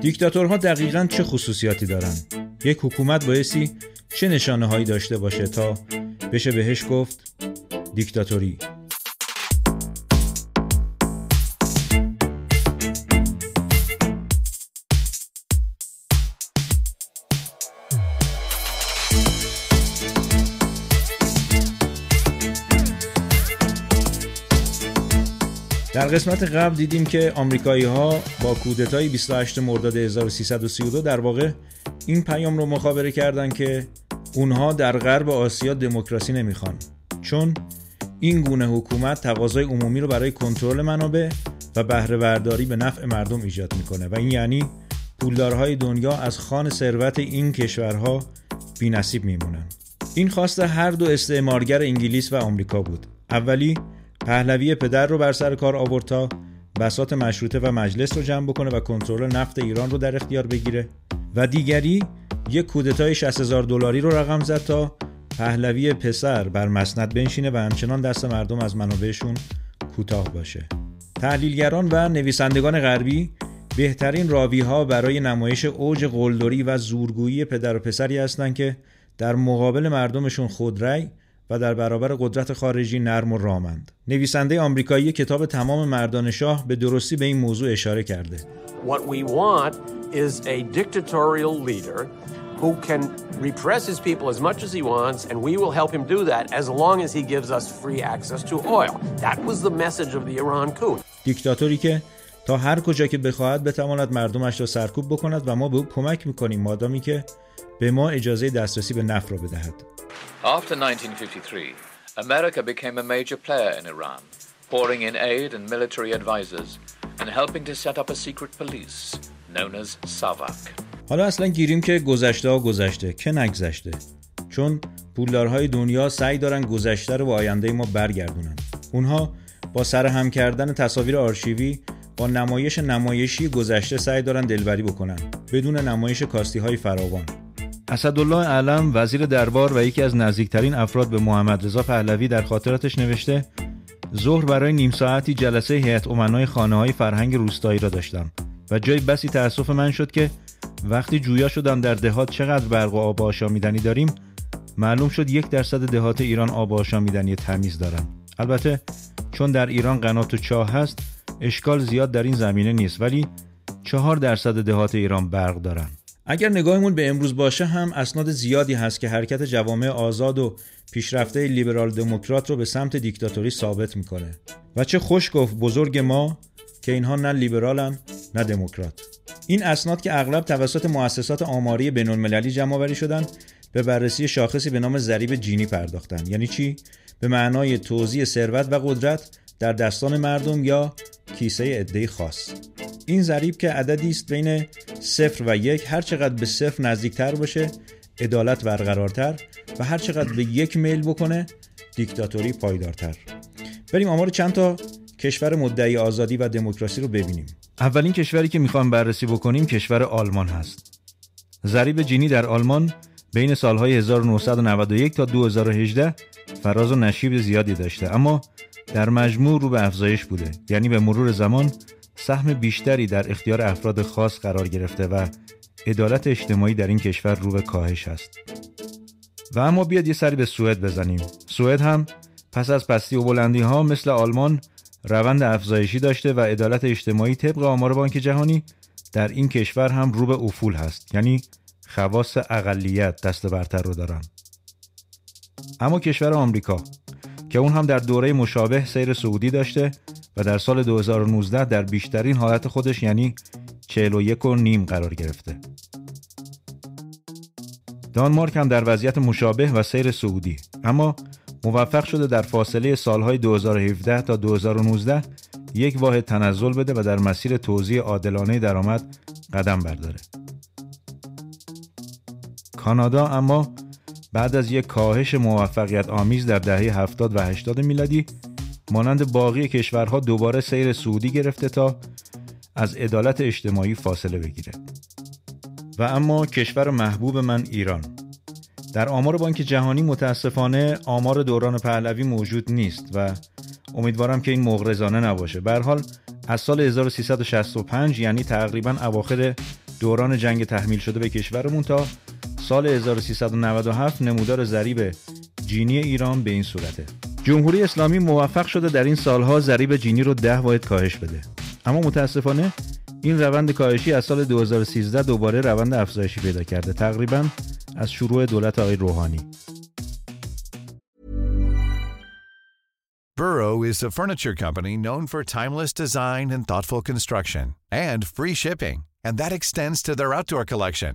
دیکتاتورها دقیقا چه خصوصیاتی دارن؟ یک حکومت بایستی چه نشانه هایی داشته باشه تا بشه بهش گفت دیکتاتوری در قسمت قبل دیدیم که آمریکایی ها با کودتای 28 مرداد 1332 در واقع این پیام رو مخابره کردند که اونها در غرب آسیا دموکراسی نمی‌خوان. چون این گونه حکومت تقاضای عمومی رو برای کنترل منابع و بهره برداری به نفع مردم ایجاد می‌کنه و این یعنی پولدارهای دنیا از خان ثروت این کشورها بینصیب میمونن. این خواست هر دو استعمارگر انگلیس و آمریکا بود. اولی پهلوی پدر رو بر سر کار آورد تا بسات مشروطه و مجلس رو جمع بکنه و کنترل نفت ایران رو در اختیار بگیره. و دیگری یک کودتای 60 هزار دلاری رو رقم زد تا پهلوی پسر بر مسند بنشینه و همچنان دست مردم از منابعشون کوتاه باشه. تحلیلگران و نویسندگان غربی بهترین راوی ها برای نمایش اوج قلدری و زورگویی پدر و پسری هستند که در مقابل مردمشون خودرأی و در برابر قدرت خارجی نرم و رامند. نویسنده آمریکایی کتاب تمام مردان شاه به درستی به این موضوع اشاره کرده. What we want is a dictatorial leader who can repress his people as much as he wants, and we will help him do that as long as he gives us free access to oil. That was the message of the Iran coup. دیکتاتوری که تا هر کجا که بخواهد بتواند مردمش را سرکوب بکند و ما به او کمک می‌کنیم مادامی که به ما اجازه دسترسی به نفت را بدهد. After 1953, America became a major player in Iran, pouring in aid and military advisors and helping to set up a secret police known as SAVAK. حالا اصلا گیریم که گذشته ها گذشته که نگذشته. چون پولدارهای دنیا سعی دارن گذشته رو به آینده ما برگردونن. اونها با سرهم کردن تصاویر آرشیوی با نمایش نمایشی گذشته سعی دارن دلبری بکنن بدون نمایش کاستی های فراوان. اسدالله علم وزیر دربار و یکی از نزدیکترین افراد به محمد رضا پهلوی در خاطراتش نوشته ظهر برای نیم ساعتی جلسه هیئت امنای خانه های فرهنگ روستایی را داشتم و جای بسی تأسف من شد که وقتی جویا شدم در دهات چقدر برق و آب آشامیدنی داریم معلوم شد یک درصد دهات ایران آب آشامیدنی تمیز دارن. البته چون در ایران قنات و چاه هست اشکال زیاد در این زمینه نیست ولی چهار درصد دهات ایران برق دارن. اگر نگاهمون به امروز باشه هم اسناد زیادی هست که حرکت جوامع آزاد و پیشرفته لیبرال دموکرات رو به سمت دیکتاتوری ثابت می‌کنه. و چه خوش گفت بزرگ ما که اینها نه لیبرالن نه دموکرات. این اسناد که اغلب توسط مؤسسات آماری بین‌المللی جمع آوری شدن به بررسی شاخصی به نام ضریب جینی پرداختن. یعنی چی؟ به معنای توزیع ثروت و قدرت در دستان مردم یا کیسه عده خاص. این ضریب که عددی است بین صفر و یک هر چقدر به صفر نزدیکتر باشه عدالت برقرارتر و هر چقدر به یک میل بکنه دیکتاتوری پایدارتر. بریم آمار چند تا کشور مدعی آزادی و دموکراسی رو ببینیم. اولین کشوری که می‌خوام بررسی بکنیم کشور آلمان هست. ضریب جینی در آلمان بین سالهای 1991 تا 2018 فراز و نشیب زیادی داشته اما در مجموع رو به افزایش بوده یعنی به مرور زمان سهم بیشتری در اختیار افراد خاص قرار گرفته و عدالت اجتماعی در این کشور رو به کاهش است. و اما بیاد یه سری به سوئد بزنیم. سوئد هم پس از پستی و بلندی ها مثل آلمان روند افزایشی داشته و عدالت اجتماعی طبق آمار بانک جهانی در این کشور هم رو به افول هست. یعنی خواص اقلیت دست برتر رو دارن. اما کشور آمریکا که اون هم در دوره مشابه سیر سعودی داشته در سال 2019 در بیشترین حالت خودش یعنی 41 و نیم قرار گرفته دانمارک هم در وضعیت مشابه و سیر سعودی اما موفق شده در فاصله سالهای 2017 تا 2019 یک واحد تنزل بده و در مسیر توزیع عادلانه درآمد قدم برداره. کانادا اما بعد از یک کاهش موفقیت آمیز در دهه 70 و 80 میلادی مانند باقی کشورها دوباره سیر سعودی گرفته تا از عدالت اجتماعی فاصله بگیره. و اما کشور محبوب من ایران. در آمار بانک جهانی متاسفانه آمار دوران پهلوی موجود نیست و امیدوارم که این مغرضانه نباشه. به حال از سال 1365 یعنی تقریبا اواخر دوران جنگ تحمیل شده به کشورمون تا سال 1397 نمودار ضریب جینی ایران به این صورته. جمهوری اسلامی موفق شده در این سالها ضریب جینی رو ده واحد کاهش بده اما متاسفانه این روند کاهشی از سال 2013 دوباره روند افزایشی پیدا کرده تقریبا از شروع دولت آقای روحانی Burrow is a furniture company known for timeless design and thoughtful construction and free shipping and that extends to their outdoor collection.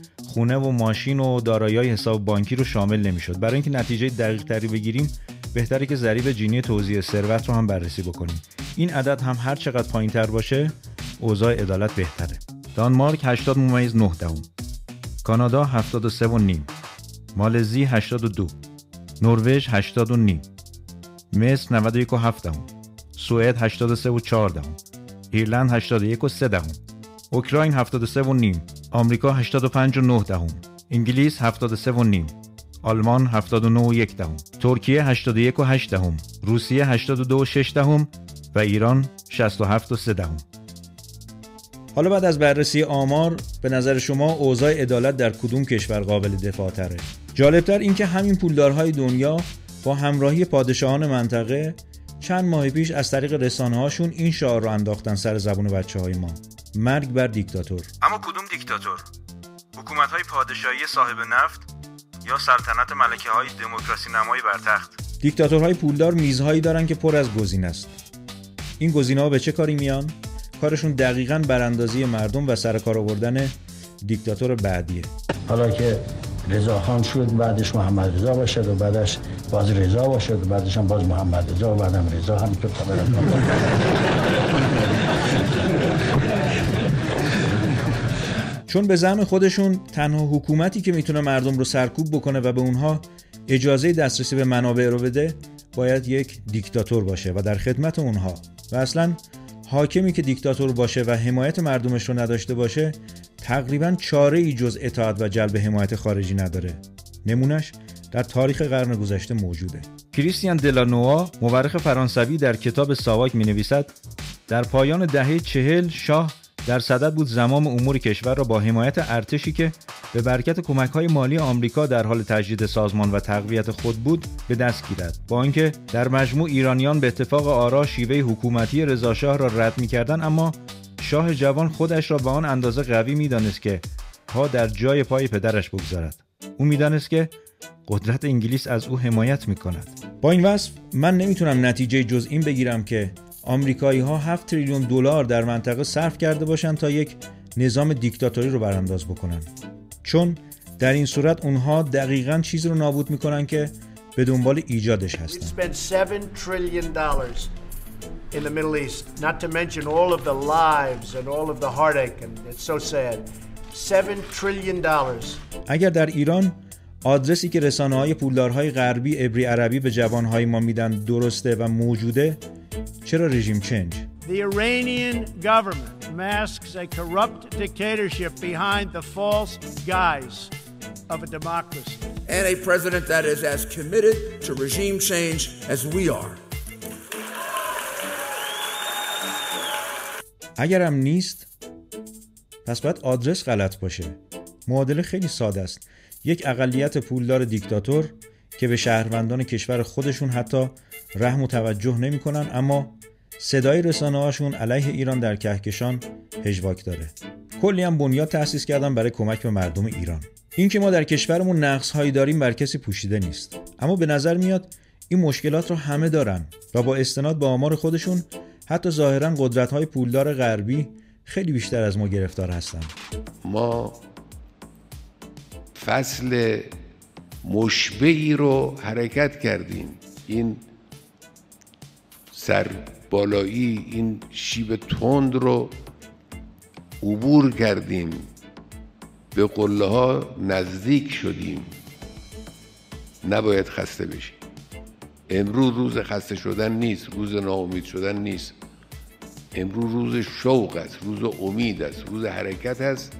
خونه و ماشین و دارایی حساب بانکی رو شامل نمی‌شد. برای اینکه نتیجه دقیق تری بگیریم بهتره که ضریب جینی توزیع ثروت رو هم بررسی بکنیم. این عدد هم هر چقدر پایین تر باشه اوضاع عدالت بهتره. دانمارک 80 ممیز 9 دهم کانادا 73 و نیم. مالزی 82 نروژ 80 و نیم. مصر 91 و 7 دهم سوئد 83 و 4 دهم ایرلند 81 و 3 دهم اوکراین 73 و نیم. آمریکا 85 و 9 دهم. انگلیس 73 و نیم. آلمان 79 و 1 دهم. ترکیه 81 و 8 دهم. روسیه 82 و 6 دهم و ایران 67 و 3 دهم. حالا بعد از بررسی آمار به نظر شما اوضاع عدالت در کدوم کشور قابل دفاع تره؟ جالبتر اینکه همین پولدارهای دنیا با همراهی پادشاهان منطقه چند ماه پیش از طریق رسانه هاشون این شعار رو انداختن سر زبون بچه های ما. مرگ بر دیکتاتور. اما کدوم دیکتاتور. حکومت های پادشاهی صاحب نفت یا سلطنت ملکه های دموکراسی نمایی بر تخت. دیکتاتورهای پولدار میزهایی دارن که پر از گزینه است. این گزینه ها به چه کاری میان؟ کارشون دقیقا براندازی مردم و سر کار آوردن دیکتاتور بعدیه. حالا که رضا خان شد بعدش محمد رضا باشد و بعدش باز رضا باشد و بعدش هم باز محمد رضا و بعدم رضا همینطور تا چون به زعم خودشون تنها حکومتی که می‌تونه مردم رو سرکوب بکنه و به اونها اجازه دسترسی به منابع رو بده باید یک دیکتاتور باشه و در خدمت اونها. و اصلا حاکمی که دیکتاتور باشه و حمایت مردمش رو نداشته باشه تقریبا چاره ای جز اطاعت و جلب حمایت خارجی نداره. نمونش در تاریخ قرن گذشته موجوده. کریستیان دلانوا مورخ فرانسوی در کتاب ساواک می نویسد در پایان دهه چهل شاه در صدد بود زمام امور کشور را با حمایت ارتشی که به برکت کمک های مالی آمریکا در حال تجدید سازمان و تقویت خود بود به دست گیرد با اینکه در مجموع ایرانیان به اتفاق آرا شیوه حکومتی رضاشاه را رد می‌کردند اما شاه جوان خودش را به آن اندازه قوی می‌دانست که پا در جای پای پدرش بگذارد او می‌دانست که قدرت انگلیس از او حمایت می کند. با این وصف من نمی‌تونم نتیجه جز این بگیرم که آمریکایی ها 7 تریلیون دلار در منطقه صرف کرده باشند تا یک نظام دیکتاتوری رو برانداز بکنن چون در این صورت اونها دقیقا چیزی رو نابود می‌کنن که به دنبال ایجادش هستن in the Middle East, not to mention all of the lives and all of the heartache, and it's so sad. 7 trillion dollars. اگر در ایران آدرسی که رسانه های پولدارهای غربی عبری عربی به جوانهای ما میدن درسته و موجوده چرا رژیم چنج؟ The Iranian government masks a corrupt dictatorship behind the false guise of a democracy. And a president that is as committed to regime change as we are. اگرم نیست پس باید آدرس غلط باشه معادله خیلی ساده است یک اقلیت پولدار دیکتاتور که به شهروندان کشور خودشون حتی رحم و توجه نمی‌کنن اما صدای رسانه هاشون علیه ایران در کهکشان هجواک داره. کلی هم بنیاد تأسیس کردن برای کمک به مردم ایران. این که ما در کشورمون نقص هایی داریم بر کسی پوشیده نیست. اما به نظر میاد این مشکلات رو همه دارن و با استناد به آمار خودشون حتی ظاهرا قدرت های پولدار غربی خیلی بیشتر از ما گرفتار هستن. ما فصل مشبهی رو حرکت کردیم. این سر بالایی این شیب تند رو عبور کردیم. به قله ها نزدیک شدیم. نباید خسته بشیم. امروز روز خسته شدن نیست روز ناامید شدن نیست. امروز روز شوق است روز امید است روز حرکت است.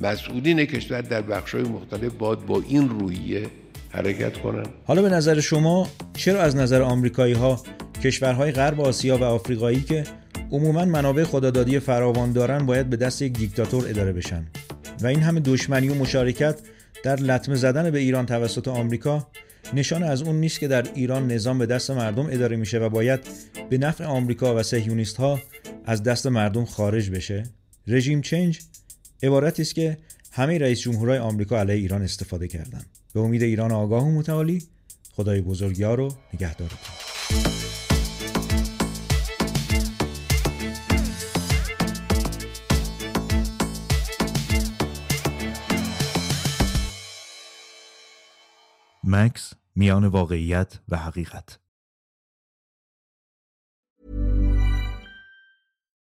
مسئولین کشور در بخشهای مختلف باید با این روحیه حرکت کنن. حالا به نظر شما چرا از نظر آمریکایی ها کشورهای غرب آسیا و آفریقایی که عموما منابع خدادادی فراوان دارن باید به دست یک دیکتاتور اداره بشن؟ و این همه دشمنی و مشارکت در لطمه زدن به ایران توسط آمریکا نشان از اون نیست که در ایران نظام به دست مردم اداره میشه و باید به نفع آمریکا و سهیونیست ها از دست مردم خارج بشه؟ رژیم چنج عبارتی است که همه رئیس جمهورهای آمریکا علیه ایران استفاده کردند به امید ایران آگاه و متعالی. خدای بزرگیار و نگهدارتون مکس میان واقعیت و حقیقت.